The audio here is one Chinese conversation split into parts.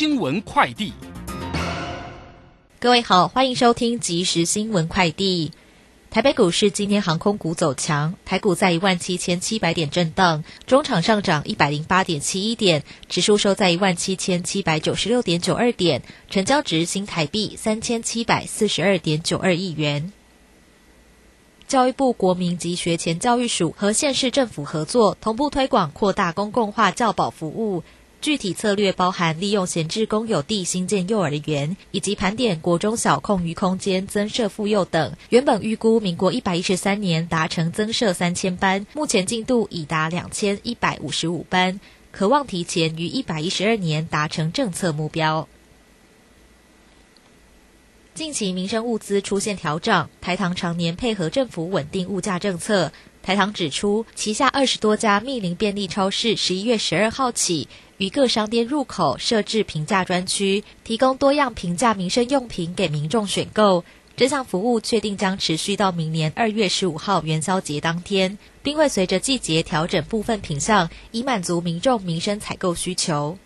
新闻快递，各位好，欢迎收听即时新闻快递。台北股市今天航空股走强，台股在一万七千七百点震荡，中场上涨一百零八点七一点，指数收在一万七千七百九十六点九二点，成交值新台币三千七百四十二点九二亿元。教育部国民及学前教育署和县市政府合作，同步推广扩大公共化教保服务。具体策略包含利用闲置公有地新建幼儿园，以及盘点国中小空余空间增设妇幼等。原本预估民国一百一十三年达成增设三千班，目前进度已达两千一百五十五班，渴望提前于一百一十二年达成政策目标。近期民生物资出现调整，台糖常年配合政府稳定物价政策。台糖指出，旗下二十多家密林便利超市，十一月十二号起。于各商店入口设置平价专区，提供多样平价民生用品给民众选购。这项服务确定将持续到明年二月十五号元宵节当天，并会随着季节调整部分品项，以满足民众民生采购需求。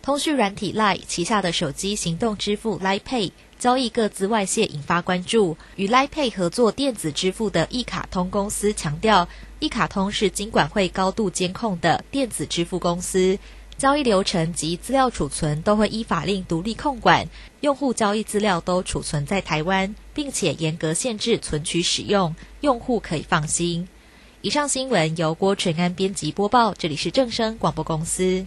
通讯软体 Line 旗下的手机行动支付 Line Pay 交易各自外泄，引发关注。与 Line Pay 合作电子支付的一卡通公司强调。一卡通是金管会高度监控的电子支付公司，交易流程及资料储存都会依法令独立控管，用户交易资料都储存在台湾，并且严格限制存取使用，用户可以放心。以上新闻由郭纯安编辑播报，这里是正声广播公司。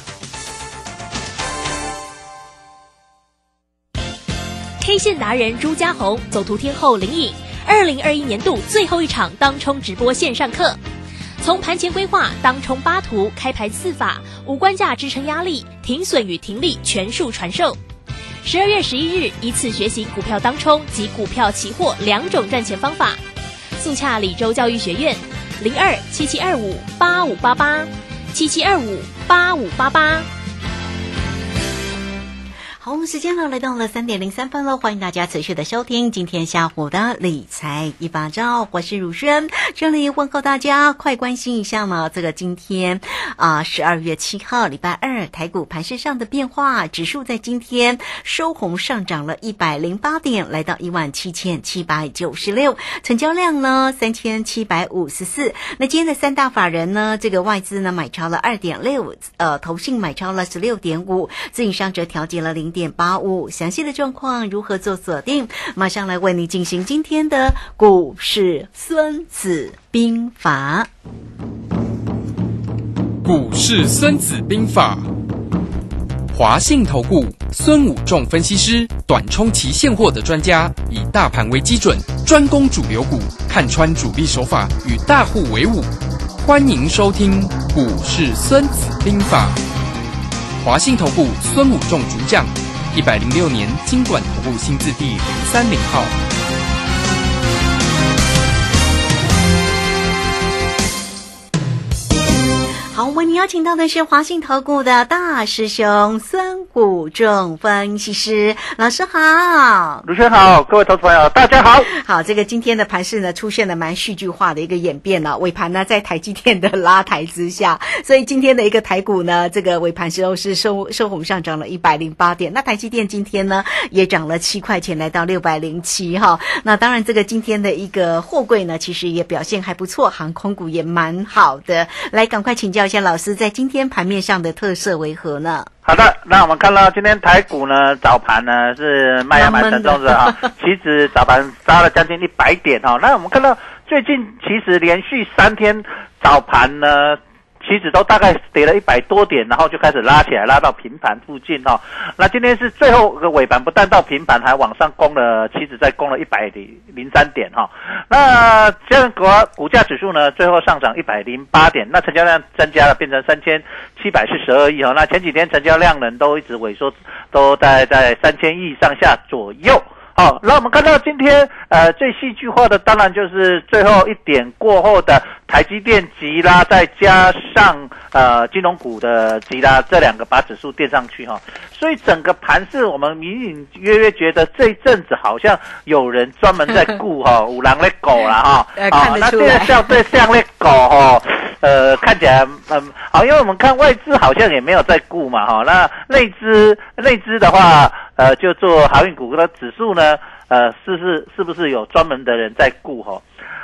K 线达人朱家红，走图天后林颖，二零二一年度最后一场当冲直播线上课。从盘前规划、当冲八图、开盘四法、五关价支撑压力、停损与停利全数传授。十二月十一日，一次学习股票当冲及股票期货两种赚钱方法。速洽李州教育学院，零二七七二五八五八八七七二五八五八八。好，我们时间呢来到了三点零三分了，欢迎大家持续的收听今天下午的理财一把照，我是汝轩，这里问候大家，快关心一下呢，这个今天啊十二月七号礼拜二台股盘势上的变化，指数在今天收红上涨了一百零八点，来到一万七千七百九十六，成交量呢三千七百五十四。那今天的三大法人呢，这个外资呢买超了二点六，呃，投信买超了十六点五，自营商则调节了零。点八五，详细的状况如何做锁定？马上来为你进行今天的股市孙子兵法。股市孙子兵法，华信投顾孙武仲分析师，短冲期现货的专家，以大盘为基准，专攻主流股，看穿主力手法，与大户为伍。欢迎收听股市孙子兵法。华信投顾孙武仲主讲，一百零六年经管投顾新字第零三零号。好，为你邀请到的是华信投顾的大师兄孙谷仲分析师老师好，卢轩好，各位投资朋友大家好。好，这个今天的盘势呢出现了蛮戏剧化的一个演变了，尾盘呢在台积电的拉抬之下，所以今天的一个台股呢，这个尾盘时候是收收红上涨了一百零八点，那台积电今天呢也涨了七块钱，来到六百零七哈。那当然，这个今天的一个货柜呢，其实也表现还不错，航空股也蛮好的。来，赶快请教。一下老师在今天盘面上的特色为何呢？好的，那我们看到今天台股呢早盘呢是卖压蛮沉重的啊，其实早盘杀了将近一百点哈。那我们看到最近其实连续三天早盘呢。期指都大概跌了一百多点，然后就开始拉起来，拉到平盘附近哈。那今天是最后个尾盘，不但到平盘，还往上攻了，期指再攻了一百零零三点哈。那这样股股价指数呢，最后上涨一百零八点，那成交量增加了，变成三千七百四十二亿哈。那前几天成交量呢都一直萎缩，都在在三千亿上下左右。好，那我们看到今天呃最戏剧化的，当然就是最后一点过后的台积电急拉，再加上呃金融股的急拉，这两个把指数垫上去哈。所以整个盘市，我们隐隐约约觉得这一阵子好像有人专门在顾哈 五郎的狗了哈。好，那这个像对像那狗哈，呃看起来嗯好，因为我们看外资好像也没有在顾嘛哈。那内资内资的话。呃，就做航运股的指数呢，呃，是是是不是有专门的人在顾吼？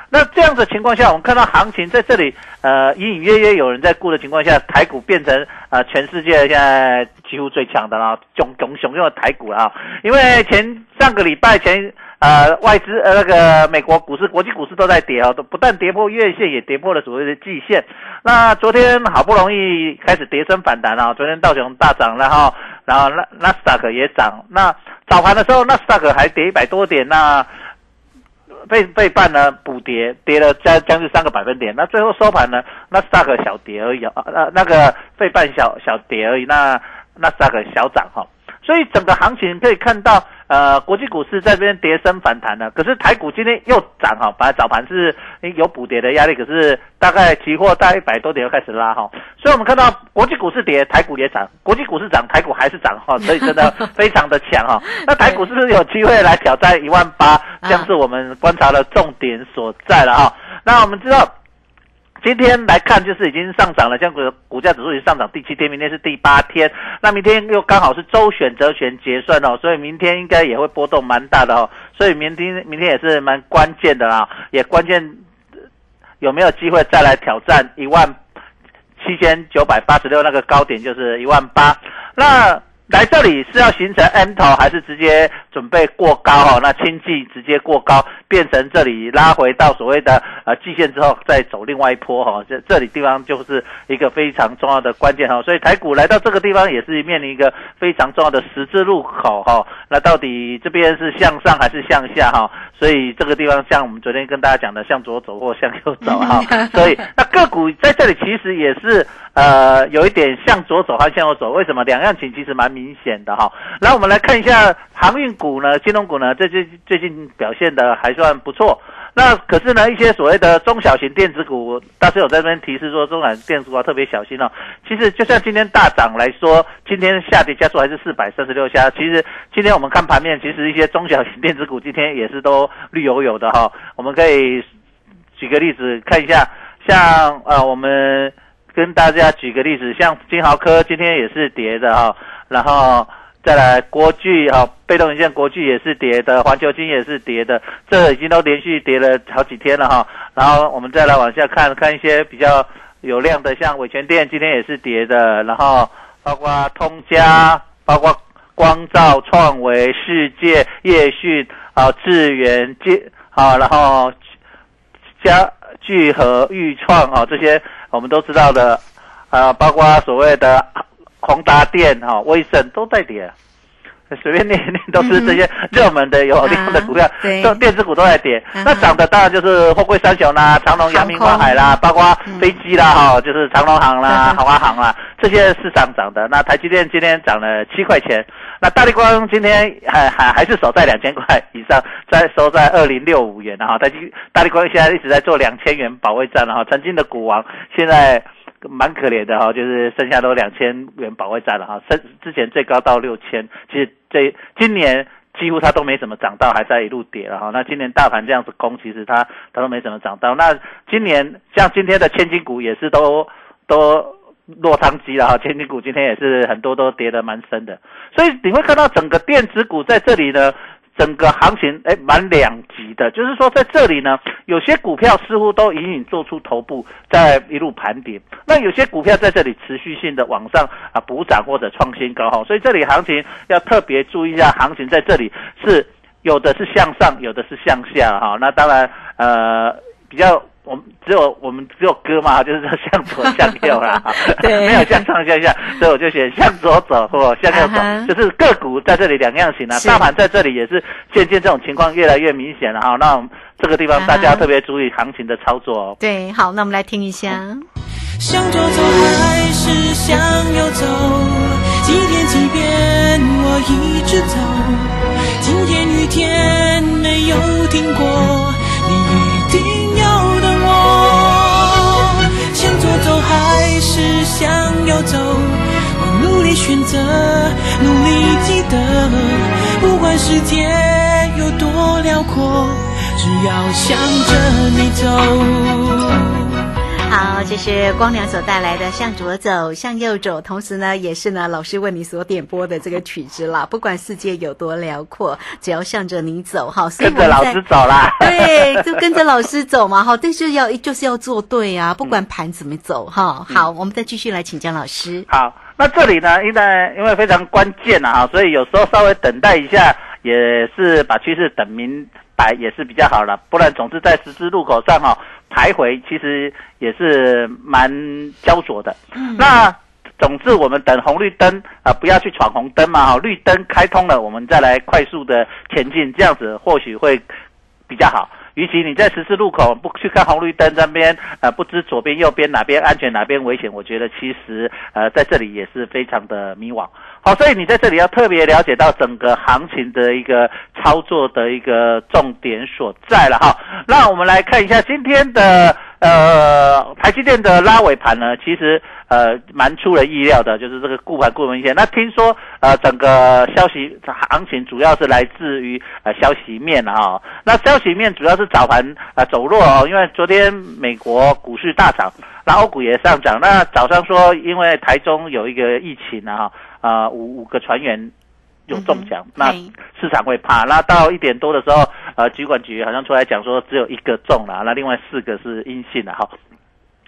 那这样的情况下，我们看到行情在这里，呃，隐隐约约有人在顾的情况下，台股变成呃全世界现在几乎最强的啦，熊熊熊用的台股啊，因为前上个礼拜前。呃，外资呃那个美国股市、国际股市都在跌啊，都不但跌破月线，也跌破了所谓的季线。那昨天好不容易开始跌升反弹啊，昨天道琼大涨，然后然后纳纳斯达克也涨。那早盘的时候，纳斯达克还跌一百多点，那被被半呢补跌，跌了将将近三个百分点。那最后收盘呢，纳斯达克小跌而已啊，呃那个被半小小跌而已，那纳斯达克小涨哈。所以整个行情可以看到。呃，国际股市在这边跌升反弹了，可是台股今天又涨哈，本来早盘是有补跌的压力，可是大概期货在一百多点又开始拉哈，所以我们看到国际股市跌，台股也涨；国际股市涨，台股还是涨哈，所以真的 非常的强哈。那台股是不是有机会来挑战一万八？这样是我们观察的重点所在了哈。那我们知道。今天来看，就是已经上涨了，像股股价指数已经上涨第七天，明天是第八天，那明天又刚好是周选择权结算哦，所以明天应该也会波动蛮大的哦，所以明天明天也是蛮关键的啦，也关键有没有机会再来挑战一万七千九百八十六那个高点，就是一万八，那。来这里是要形成 M 头，还是直接准备过高哦？那轻计直接过高，变成这里拉回到所谓的呃季线之后，再走另外一波哈。这这里地方就是一个非常重要的关键哈。所以台股来到这个地方也是面临一个非常重要的十字路口哈。那到底这边是向上还是向下哈？所以这个地方像我们昨天跟大家讲的，向左走或向右走哈。所以那个股在这里其实也是。呃，有一点向左走还是向右走？为什么两样情其实蛮明显的哈？来，我们来看一下航运股呢，金融股呢，最近最近表现的还算不错。那可是呢，一些所谓的中小型电子股，大师有在这边提示说，中小型电子股要特别小心哦。其实就像今天大涨来说，今天下跌加速还是四百三十六家。其实今天我们看盘面，其实一些中小型电子股今天也是都绿油油的哈。我们可以举个例子看一下，像呃我们。跟大家举个例子，像金豪科今天也是跌的哈，然后再来国巨哈，被动元件国巨也是跌的，环球金也是跌的，这已经都连续跌了好几天了哈。然后我们再来往下看看一些比较有量的，像伟全电今天也是跌的，然后包括通家，包括光照、创维、世界、业讯啊、智源、接好，然后家聚合、裕创啊这些。我们都知道的，啊，包括所谓的宏达电、哈威盛都在跌，随便念念都是这些热门的有量的股票，这电子股都在跌。那涨的当然就是货柜三雄啦，长隆、阳明、万海啦，包括飞机啦，哈，就是长隆行啦、航华行啦，这些是上涨的。那台积电今天涨了七块钱，那大力光今天还还还是守在两千块以上，在收在二零六五元，然后台积大力光现在一直在做两千元保卫战，然后曾经的股王现在蛮可怜的哈，就是剩下都两千元保卫战了哈，之之前最高到六千，其实这今年几乎它都没怎么涨到，还在一路跌了哈。那今年大盘这样子攻，其实它它都没怎么涨到。那今年像今天的千金股也是都都。落汤鸡了哈，千金股今天也是很多都跌得蛮深的，所以你会看到整个电子股在这里呢，整个行情哎蛮两极的，就是说在这里呢，有些股票似乎都隐隐做出头部，在一路盘跌，那有些股票在这里持续性的往上啊补涨或者创新高哈，所以这里行情要特别注意一下，行情在这里是有的是向上，有的是向下哈，那当然呃比较。我们只有我们只有歌嘛，就是说向左向右啦，对没有向上向下，所以我就选向左走或向右走就是个股在这里两样型啊，大盘在这里也是渐渐这种情况越来越明显了哈。那我们这个地方大家特别注意行情的操作哦。对，好，那我们来听一下。向左走还是向右走？几天几遍我一直走，今天雨天没有停过，向右走？我努力选择，努力记得，不管世界有多辽阔，只要向着你走。好，这是光良所带来的《向左走，向右走》，同时呢，也是呢老师为你所点播的这个曲子啦。不管世界有多辽阔，只要向着你走，哈，跟着老师走啦。对，就跟着老师走嘛，哈，但是要就是要做对啊，不管盘怎么走，哈。好，我们再继续来请教老师。好，那这里呢，因为因为非常关键啊，哈，所以有时候稍微等待一下，也是把趋势等明白也是比较好了，不然总是在十字路口上哈、徘徊，其实也是蛮焦灼的。嗯那总之，我们等红绿灯啊、不要去闯红灯嘛，哈，绿灯开通了，我们再来快速的前进，这样子或许会比较好。与其你在十字路口不去看红绿灯这边，呃，不知左边右边哪边安全哪边危险，我觉得其实呃在这里也是非常的迷惘。好，所以你在这里要特别了解到整个行情的一个操作的一个重点所在了哈。那我们来看一下今天的呃台积电的拉尾盘呢，其实呃蛮出人意料的，就是这个顾盘顾明显。那听说呃整个消息行情主要是来自于呃消息面哈、那消息面主要是早盘呃走弱哦，因为昨天美国股市大涨，然后欧股也上涨。那早上说因为台中有一个疫情啊，啊五五个船员有中奖，那市场会怕。那到一点多的时候，呃，局管局好像出来讲说只有一个中了，那另外四个是阴性的哈。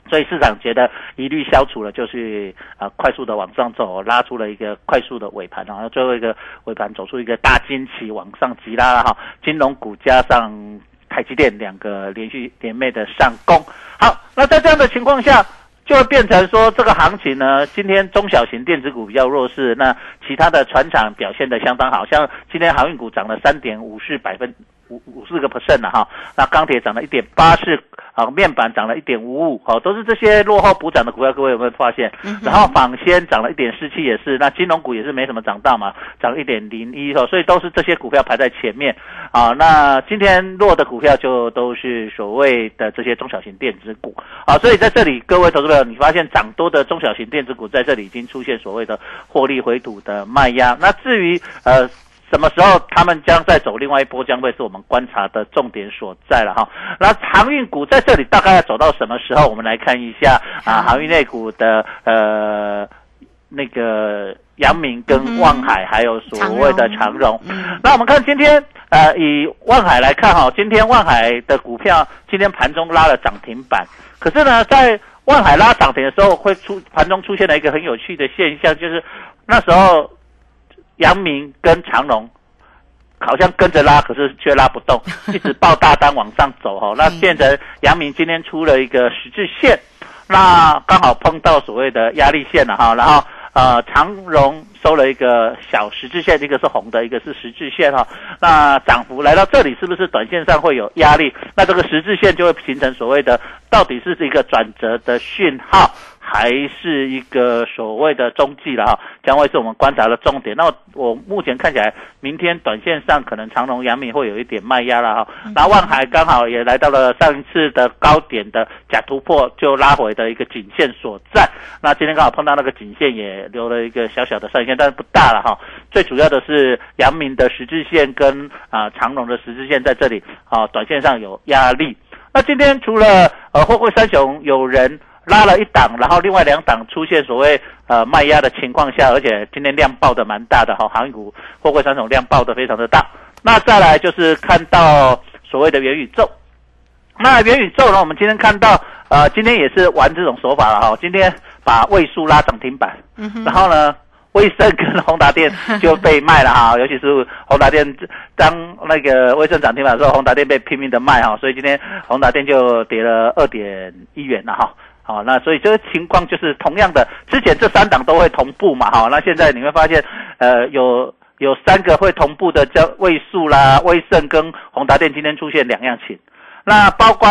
所以市场觉得疑虑消除了，就是呃快速的往上走，拉出了一个快速的尾盘，然后最后一个尾盘走出一个大惊奇往上急拉了哈。金融股加上台积电两个连续连袂的上攻。好，那在这样的情况下，就会变成说这个行情呢，今天中小型电子股比较弱势，那其他的船厂表现的相当好，像今天航运股涨了三点五四百分五五四个 percent 了哈，那钢铁涨了一点八四，啊面板涨了一点五五，好，都是这些落后补涨的股票，各位有没有发现？然后纺纤涨了一点四七，也是，那金融股也是没什么涨到嘛，涨一点零一哦，所以都是这些股票排在前面啊。那今天弱的股票就都是所谓的这些中小型电子股啊，所以在这里各位投资朋友，你发现涨多的中小型电子股在这里已经出现所谓的获利回吐的卖压。那至于呃。什么时候他们将再走另外一波，将会是我们观察的重点所在了哈。那航运股在这里大概要走到什么时候？我们来看一下啊，航运类股的呃那个阳明跟望海，还有所谓的长荣。那我们看今天呃以望海来看哈，今天望海的股票今天盘中拉了涨停板，可是呢在望海拉涨停的时候，会出盘中出现了一个很有趣的现象，就是那时候。阳明跟长荣好像跟着拉，可是却拉不动，一直抱大单往上走哈。那变成阳明今天出了一个十字线，那刚好碰到所谓的压力线了哈。然后呃，长荣收了一个小十字线，一个是红的，一个是十字线哈。那涨幅来到这里，是不是短线上会有压力？那这个十字线就会形成所谓的到底是一个转折的讯号。还是一个所谓的中继了哈，将会是我们观察的重点。那我我目前看起来，明天短线上可能长隆、阳明会有一点卖压了哈。那万海刚好也来到了上一次的高点的假突破，就拉回的一个颈线所在。那今天刚好碰到那个颈线，也留了一个小小的上影线，但是不大了哈。最主要的是阳明的十字线跟啊、长隆的十字线在这里啊，短线上有压力。那今天除了呃货柜三雄有人。拉了一档，然后另外两档出现所谓呃卖压的情况下，而且今天量爆的蛮大的哈，航运股货柜三种量爆的非常的大。那再来就是看到所谓的元宇宙。那元宇宙呢，我们今天看到，呃，今天也是玩这种手法了哈。今天把位数拉涨停板，然后呢，威盛跟宏达电就被卖了哈，尤其是宏达电当那个威盛涨停板的时候，宏达电被拼命的卖哈，所以今天宏达电就跌了二点一元了哈。好，那所以这个情况就是同样的，之前这三档都会同步嘛哈，那现在你会发现，呃，有有三个会同步的叫位数啦、威盛跟宏达电今天出现两样情。那包括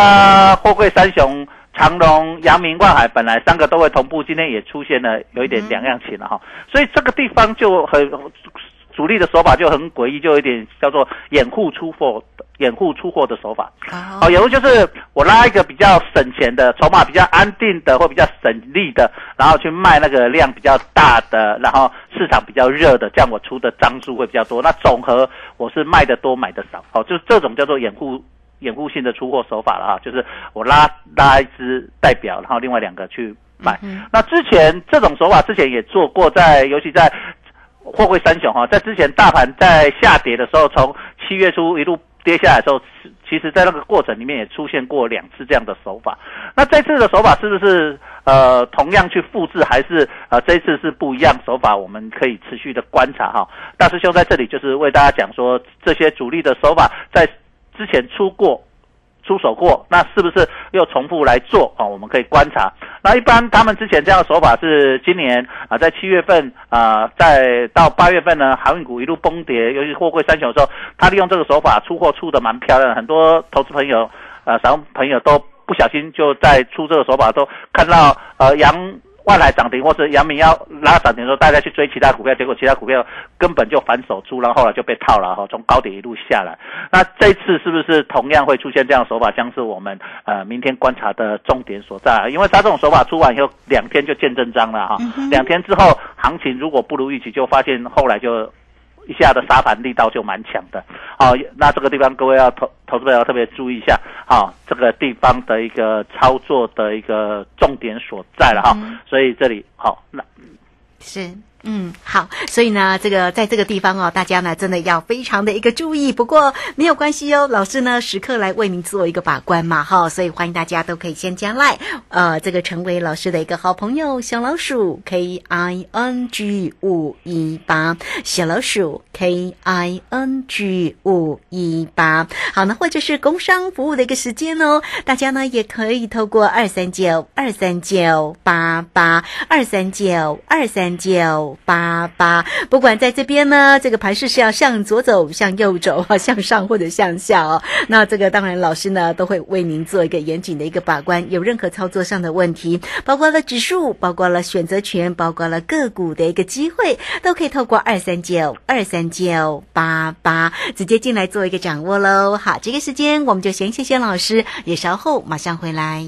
货柜三雄、长隆、阳明、万海，本来三个都会同步，今天也出现了有一点两样情了哈，所以这个地方就很主力的手法就很诡异，就有一点叫做掩护出货、掩护出货的手法。哦，掩护就是我拉一个比较省钱的筹码，比较安定的或比较省力的，然后去卖那个量比较大的，然后市场比较热的，这样我出的张数会比较多。那总和我是卖的多，买的少。哦，就是这种叫做掩护。掩护性的出货手法了哈，就是我拉拉一只代表，然后另外两个去买。那之前这种手法之前也做过，在尤其在货柜三雄哈，在之前大盘在下跌的时候，从七月初一路跌下来的时候，其实在那个过程里面也出现过两次这样的手法。那这次的手法是不是呃同样去复制，还是呃这次是不一样手法？我们可以持续的观察哈。大师兄在这里就是为大家讲说，这些主力的手法在。之前出过，出手过，那是不是又重复来做啊？我们可以观察。那一般他们之前这样的手法是今年啊，在七月份啊，在到八月份呢，航运股一路崩跌，尤其货柜三雄的时候，他利用这个手法出货出的蛮漂亮，很多投资朋友啊，散户朋友都不小心就在出这个手法，都看到呃杨。万海涨停，或是阳明要拉涨停的时候，大家去追其他股票，结果其他股票根本就反手出，然后后来就被套了哈，从高点一路下来。那这次是不是同样会出现这样手法，将是我们呃明天观察的重点所在？因为他这种手法出完以后，两天就见真章了哈。两天之后，行情如果不如预期，就发现后来就。一下的杀盘力道就蛮强的，好，那这个地方各位要投投资者要特别注意一下，好，这个地方的一个操作的一个重点所在了哈，所以这里好，那是。嗯，好，所以呢，这个在这个地方哦，大家呢真的要非常的一个注意。不过没有关系哦，老师呢时刻来为您做一个把关嘛，哈，所以欢迎大家都可以先加来，呃，这个成为老师的一个好朋友，小老鼠 K I N G 五一八，小老鼠 K I N G 五一八。好，那或者是工商服务的一个时间哦，大家呢也可以透过二三九二三九八八二三九二三九。八八，不管在这边呢，这个盘势是要向左走、向右走啊，向上或者向下哦。那这个当然，老师呢都会为您做一个严谨的一个把关。有任何操作上的问题，包括了指数，包括了选择权，包括了个股的一个机会，都可以透过二三九二三九八八直接进来做一个掌握喽。好，这个时间我们就先谢谢老师，也稍后马上回来。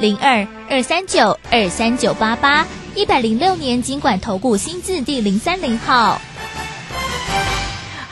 零二二三九二三九八八，一百零六年经管投顾新字第零三零号。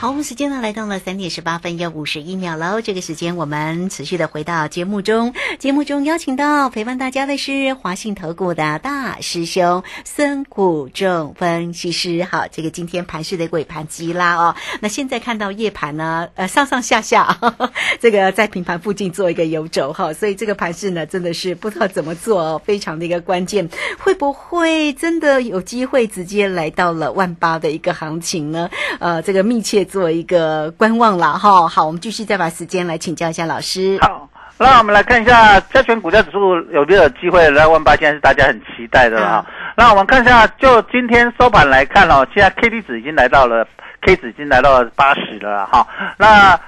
好，我们时间呢来到了三点十八分又五十一秒喽。这个时间我们持续的回到节目中，节目中邀请到陪伴大家的是华信投顾的大师兄孙谷仲分析师。好，这个今天盘市的尾盘急拉哦。那现在看到夜盘呢，呃，上上下下，这个在平盘附近做一个游走哈，所以这个盘市呢真的是不知道怎么做哦，非常的一个关键，会不会真的有机会直接来到了万八的一个行情呢？呃，这个密切。做一个观望了哈，好，我们继续再把时间来请教一下老师。好，那我们来看一下加权股价指数有没有机会来万八，现在是大家很期待的哈。那我们看一下，就今天收盘来看哦，现在 K D 值已经来到了，K 值已经来到了八十了哈。那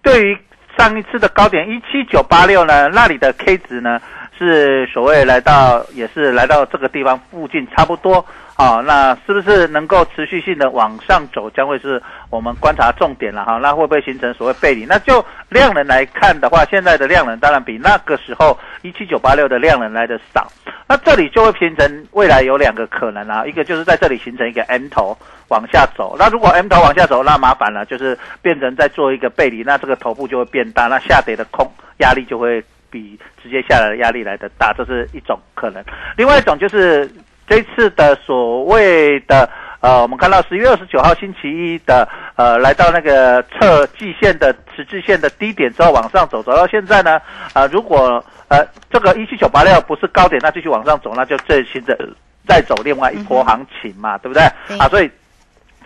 对于上一次的高点一七九八六呢，那里的 K 值呢是所谓来到也是来到这个地方附近差不多啊，那是不是能够持续性的往上走，将会是我们观察重点了哈。那会不会形成所谓背离？那就量能来看的话，现在的量能当然比那个时候一七九八六的量能来的少。那这里就会形成未来有两个可能啊，一个就是在这里形成一个 M 头往下走。那如果 M 头往下走，那麻烦了，就是变成在做一个背离，那这个头部就会变大，那下跌的空压力就会。比直接下来的压力来的大，这是一种可能。另外一种就是这次的所谓的呃，我们看到十月二十九号星期一的呃，来到那个测季线的十字线的低点之后往上走，走到现在呢，呃，如果呃这个一七九八六不是高点，那继续往上走，那就这新的再走另外一波行情嘛，对不对？啊，所以。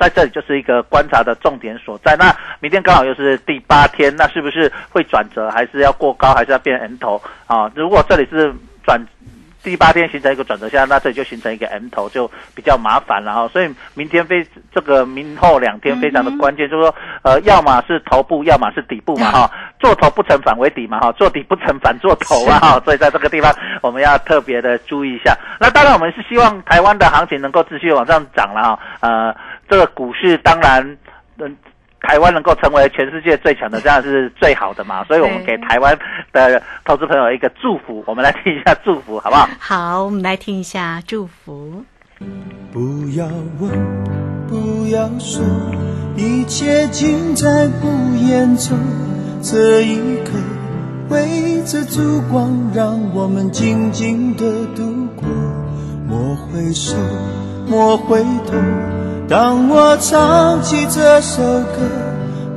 在这里就是一个观察的重点所在。那明天刚好又是第八天，那是不是会转折，还是要过高，还是要变 M 头啊？如果这里是转第八天形成一个转折线，那这里就形成一个 M 头，就比较麻烦了哈。所以明天非这个明后两天非常的关键，就是说呃，要么是头部，要么是底部嘛哈。做头不成反为底嘛哈，做底不成反做头啊哈。所以在这个地方我们要特别的注意一下。那当然我们是希望台湾的行情能够继续往上涨了哈，呃。这个股市当然，嗯，台湾能够成为全世界最强的，这样是最好的嘛。所以我们给台湾的投资朋友一个祝福，我们来听一下祝福，好不好？好，我们来听一下祝福。不要问，不要说，一切尽在不言中。这一刻，围着烛光，让我们静静的度过。莫回首，莫回头。当我唱起这首歌，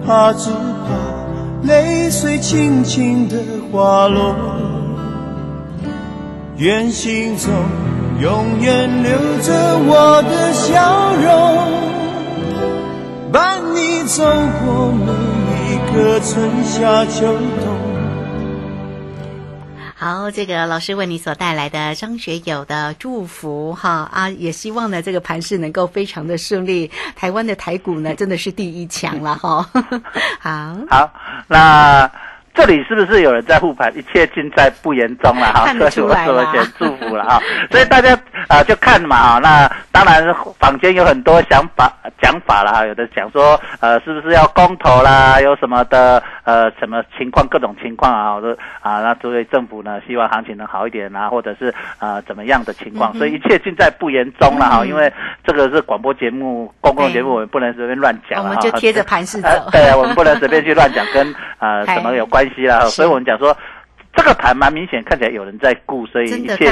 怕只怕泪水轻轻的滑落。愿心中永远留着我的笑容，伴你走过每一个春夏秋冬。好，这个老师为你所带来的张学友的祝福哈啊，也希望呢这个盘势能够非常的顺利。台湾的台股呢真的是第一强了哈。好，好，那这里是不是有人在护盘？一切尽在不言中了哈。看得出来了，先祝福了哈。所以大家啊就看嘛啊。那当然坊间有很多想法讲法了哈，有的讲说呃是不是要公投啦，有什么的。呃，什么情况？各种情况啊，我说啊，那作为政府呢，希望行情能好一点啊，或者是啊，怎么样的情况？所以一切尽在不言中了哈，因为这个是广播节目、公共节目，我们不能随便乱讲我们就贴着盘势走。对啊，我们不能随便去乱讲，跟啊什么有关系啦。所以我们讲说。这个盘蛮明显，看起来有人在顾，所以一切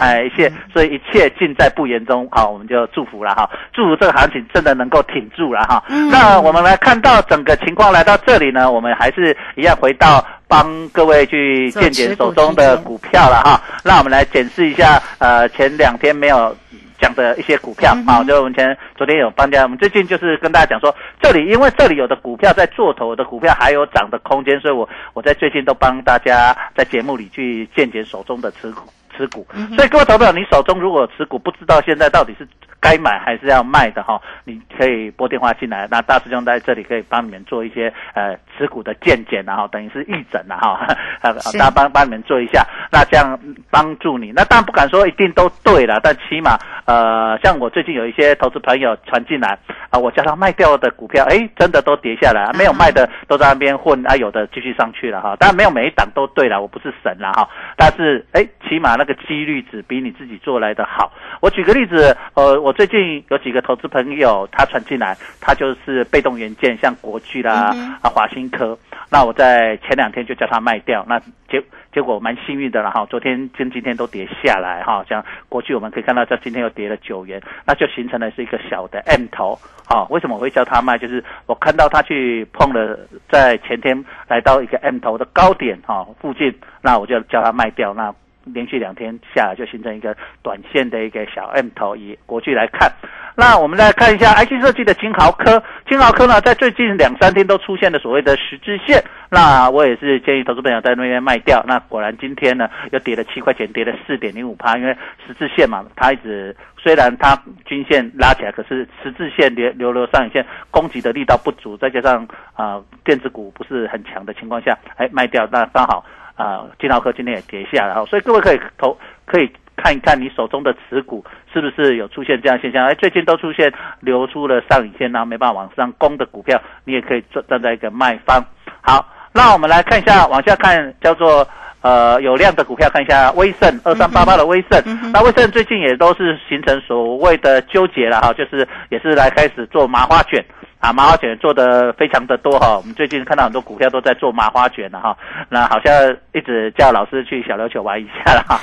哎，一切，所以一切尽在不言中。好，我们就祝福了哈，祝福这个行情真的能够挺住了哈。那我们来看到整个情况来到这里呢，我们还是一样回到帮各位去见解手中的股票了哈。那我们来检视一下，呃，前两天没有。讲的一些股票啊，就我们前昨天有帮家，我们最近就是跟大家讲说，这里因为这里有的股票在做头的股票还有涨的空间，所以我我在最近都帮大家在节目里去见解手中的持股持股。所以各位投票，你手中如果持股不知道现在到底是。该买还是要卖的哈，你可以拨电话进来，那大师兄在这里可以帮你们做一些呃持股的见解，然后等于是义诊了哈，呃，大家帮帮你们做一下，那这样帮助你。那当然不敢说一定都对了，但起码呃，像我最近有一些投资朋友传进来啊，我叫他卖掉的股票，哎，真的都跌下来，没有卖的都在那边混，啊，有的继续上去了哈。当然没有每一档都对了，我不是神了哈，但是哎，起码那个几率只比你自己做来的好。我举个例子，呃，我。最近有几个投资朋友，他传进来，他就是被动元件，像国巨啦、啊华新科，那我在前两天就叫他卖掉，那结结果蛮幸运的了哈，昨天跟今天都跌下来哈，像国巨我们可以看到，在今天又跌了九元，那就形成了是一个小的 M 头，好，为什么我会叫他卖？就是我看到他去碰了，在前天来到一个 M 头的高点哈附近，那我就叫他卖掉，那。连续两天下来，就形成一个短线的一个小 M 头。以国际来看，那我们来看一下 IC 设计的金豪科。金豪科呢，在最近两三天都出现了所谓的十字线。那我也是建议投资朋友在那边卖掉。那果然今天呢又跌了七块钱，跌了四点零五趴，因为十字线嘛，它一直虽然它均线拉起来，可是十字线留留留上影线攻击的力道不足，再加上啊、呃电子股不是很强的情况下，哎卖掉，那刚好啊金豪科今天也跌下来，哈，所以各位可以投可以。看一看你手中的持股是不是有出现这样的现象？哎，最近都出现流出了上影线，然后没办法往上攻的股票，你也可以站站在一个卖方。好，那我们来看一下，往下看叫做呃有量的股票，看一下威盛二三八八的威盛。那威盛最近也都是形成所谓的纠结了哈，就是也是来开始做麻花卷。啊，麻花卷做的非常的多哈，我们最近看到很多股票都在做麻花卷了哈，那好像一直叫老师去小琉球玩一下了哈。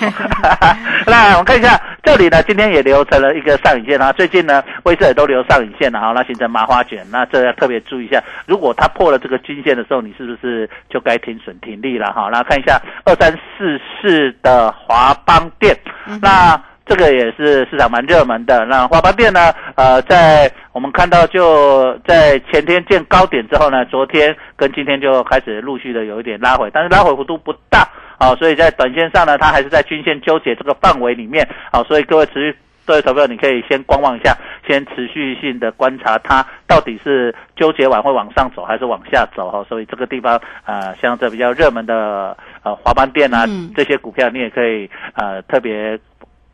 那我们看一下这里呢，今天也留成了一个上影线啊，最近呢威盛也都留上影线了哈，那形成麻花卷，那这要特别注意一下，如果它破了这个均线的时候，你是不是就该停损停利了哈？那看一下二三四四的华邦店，那。这个也是市场蛮热门的。那华邦店呢？呃，在我们看到就在前天见高点之后呢，昨天跟今天就开始陆续的有一点拉回，但是拉回幅度不大啊、所以在短线上呢，它还是在均线纠结这个范围里面啊、所以各位持续。各位投票，你可以先观望一下，先持续性的观察它到底是纠结完会往上走还是往下走哈。所以这个地方呃，像这比较热门的呃华邦店啊、嗯这些股票，你也可以呃特别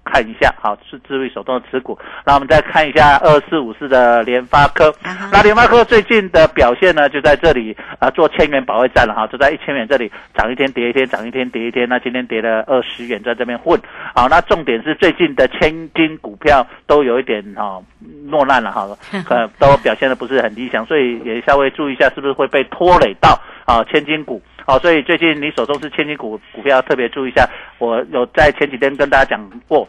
看一下，好，是智慧手动的持股。那我们再看一下二四五四的联发科，那联发科最近的表现呢，就在这里啊、做千元保卫战了哈，就在一千元这里涨一天跌一天，涨一天跌一天。那今天跌了二十元，在这边混。好，那重点是最近的千金股票都有一点哈、落难了哈，呃，都表现的不是很理想，所以也稍微注意一下，是不是会被拖累到啊千金股。好，所以最近你手中是千金股股票，特别注意一下。我有在前几天跟大家讲过，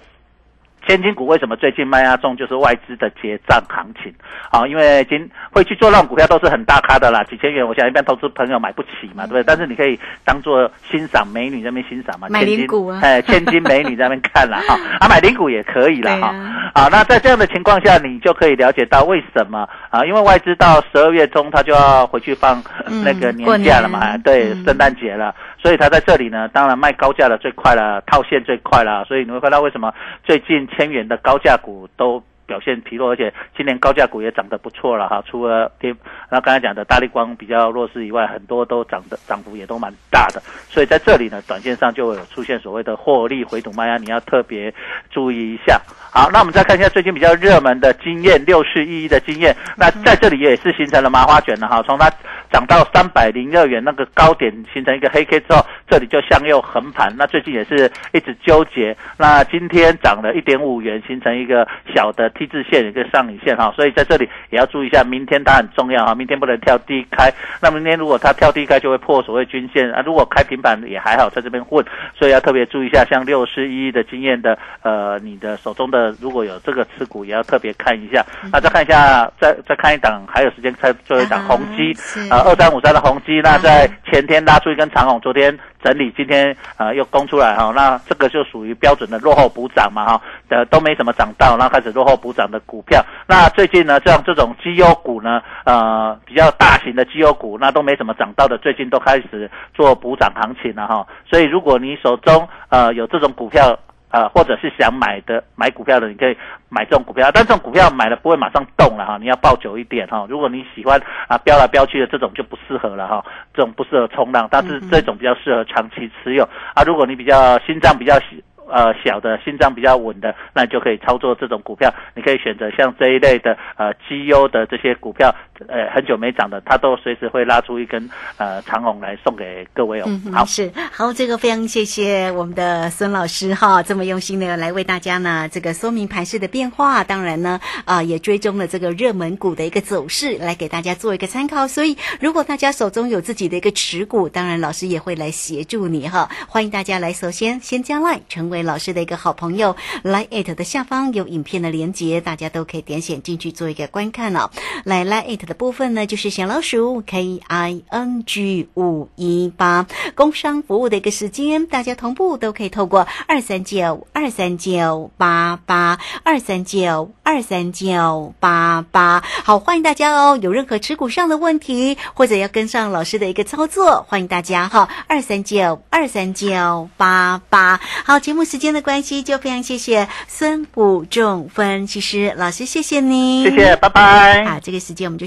千金股为什么最近卖压重，就是外资的结账行情。好，因为今会去做那种股票都是很大咖的啦，几千元，我想一般投资朋友买不起嘛，对不对？但是你可以当做欣赏美女在那边欣赏嘛，买千金零股啊哎，千金美女在那边看啦，哈，啊，买零股也可以啦，哈。对啊，好，那在这样的情况下，你就可以了解到为什么啊？因为外资到十二月中，他就要回去放嗯那个年假了嘛，对，嗯圣诞节了，所以他在这里呢，当然卖高价的最快了，套现最快了，所以你会看到为什么最近千元的高价股都。表现疲弱，而且今年高价股也涨得不错了哈。除了跌，那刚才讲的大力光比较弱势以外，很多都涨的涨幅也都蛮大的。所以在这里呢，短线上就有出现所谓的获利回吐卖压，你要特别注意一下。好，那我们再看一下最近比较热门的经验六四一一的经验，那在这里也是形成了麻花卷了哈，从它涨到三百零二元那个高点形成一个黑 K 之后，这里就向右横盘，那最近也是一直纠结，那今天涨了一点五元，形成一个小的 T 字线，一个上影线哈，所以在这里也要注意一下，明天它很重要哈，明天不能跳低开，那明天如果它跳低开就会破所谓均线啊，如果开平板也还好，在这边混，所以要特别注意一下，像六四一的经验的呃，你的手中的如果有这个持股，也要特别看一下。那再看一下，再再看一档，还有时间看最后一档啊宏基是，呃，二三五三的宏基，那在前天拉出一根长红，昨天整理，今天呃又攻出来哈，那这个就属于标准的落后补涨嘛哈，呃都没什么涨到，然后开始落后补涨的股票。那最近呢，像这种绩优股呢，呃比较大型的绩优股，那都没怎么涨到的，最近都开始做补涨行情了哈。所以如果你手中呃有这种股票，呃，或者是想买的买股票的，你可以买这种股票，但这种股票买了不会马上动了哈，你要抱久一点哈。如果你喜欢啊飙来飙去的这种就不适合了哈，这种不适合冲浪，但是这种比较适合长期持有啊。如果你比较心脏比较小呃小的心脏比较稳的，那就可以操作这种股票。你可以选择像这一类的呃绩优的这些股票，呃很久没涨的，它都随时会拉出一根呃长红来送给各位哦。嗯，好，是好，这个非常谢谢我们的孙老师哈，这么用心的来为大家呢这个说明盘势的变化，当然呢啊、也追踪了这个热门股的一个走势，来给大家做一个参考。所以如果大家手中有自己的一个持股，当然老师也会来协助你哈，欢迎大家来首先先加 line 成为老师的一个好朋友，line at 的下方有影片的连接，大家都可以点选进去做一个观看哦。来 line at 的部分呢，就是小老鼠 K I N G 五一八，工商服务的一个时间，大家同步都可以透过二三九二三九八八二三九二三九八八，好，欢迎大家哦，有任何持股上的问题，或者要跟上老师的一个操作，欢迎大家哈，二三九二三九八八。好，节目时间的关系，就非常谢谢孙武仲分析师老师，谢谢您，谢谢，拜拜。好，这个时间我们就